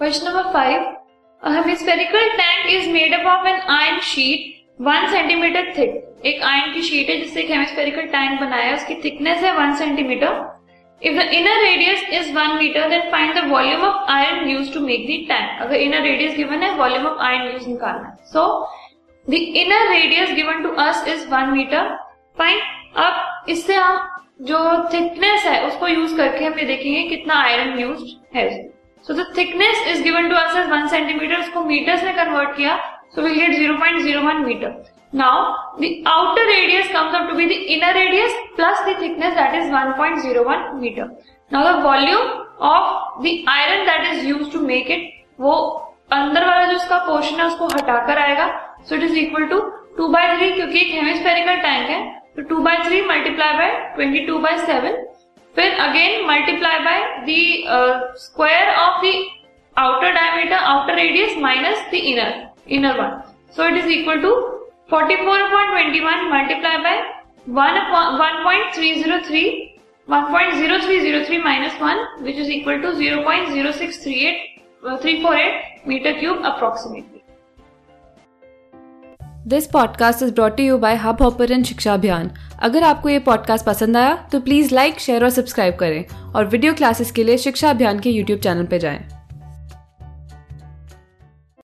Number five. A hemispherical tank is made up of an iron sheet one centimetre thick एक iron की sheet है जिससे एक hemispherical tank बनाया उसकी थिकनेस है one centimetre if the inner radius is one metre then find the volume of iron use to make the tank अगर inner radius given है वॉल्यूम ऑफ़ आयरन यूज़ निकालना है. So the inner radius given to us is one metre fine अब इससे हम जो thickness है, उसको यूज़ करके हम ये देखेंगे कितना आयरन यूज़ है so the thickness is given to us as one centimetre उसको मीटर्स में कन्वर्ट किया, So we'll get 0.01 meter. Now, the outer radius comes out to be the inner radius plus the thickness that is 1.01 meter. Now, the volume of the iron that is used to make it, वो अंदर वाला जो इसका portion है, उसको हटाकर आएगा so it is equal to two by three क्योंकि एक हेमिस्फेरिकल टैंक है तो two by three multiply by twenty two by seven फिर again multiply by the square of the outer diameter outer radius minus the inner inner one. So it is equal to 44 upon 21 multiplied by 1 upon 1.303 1.0303 minus 1 which is equal to 0.0638 uh, 348 meter cube approximately. This podcast is brought you by Hubhopper and Shiksha Abhiyan अगर आपको ये podcast पसंद आया तो please like share और subscribe करें और video classes के लिए शिक्षा अभियान के यूट्यूब चैनल पर जाएँ।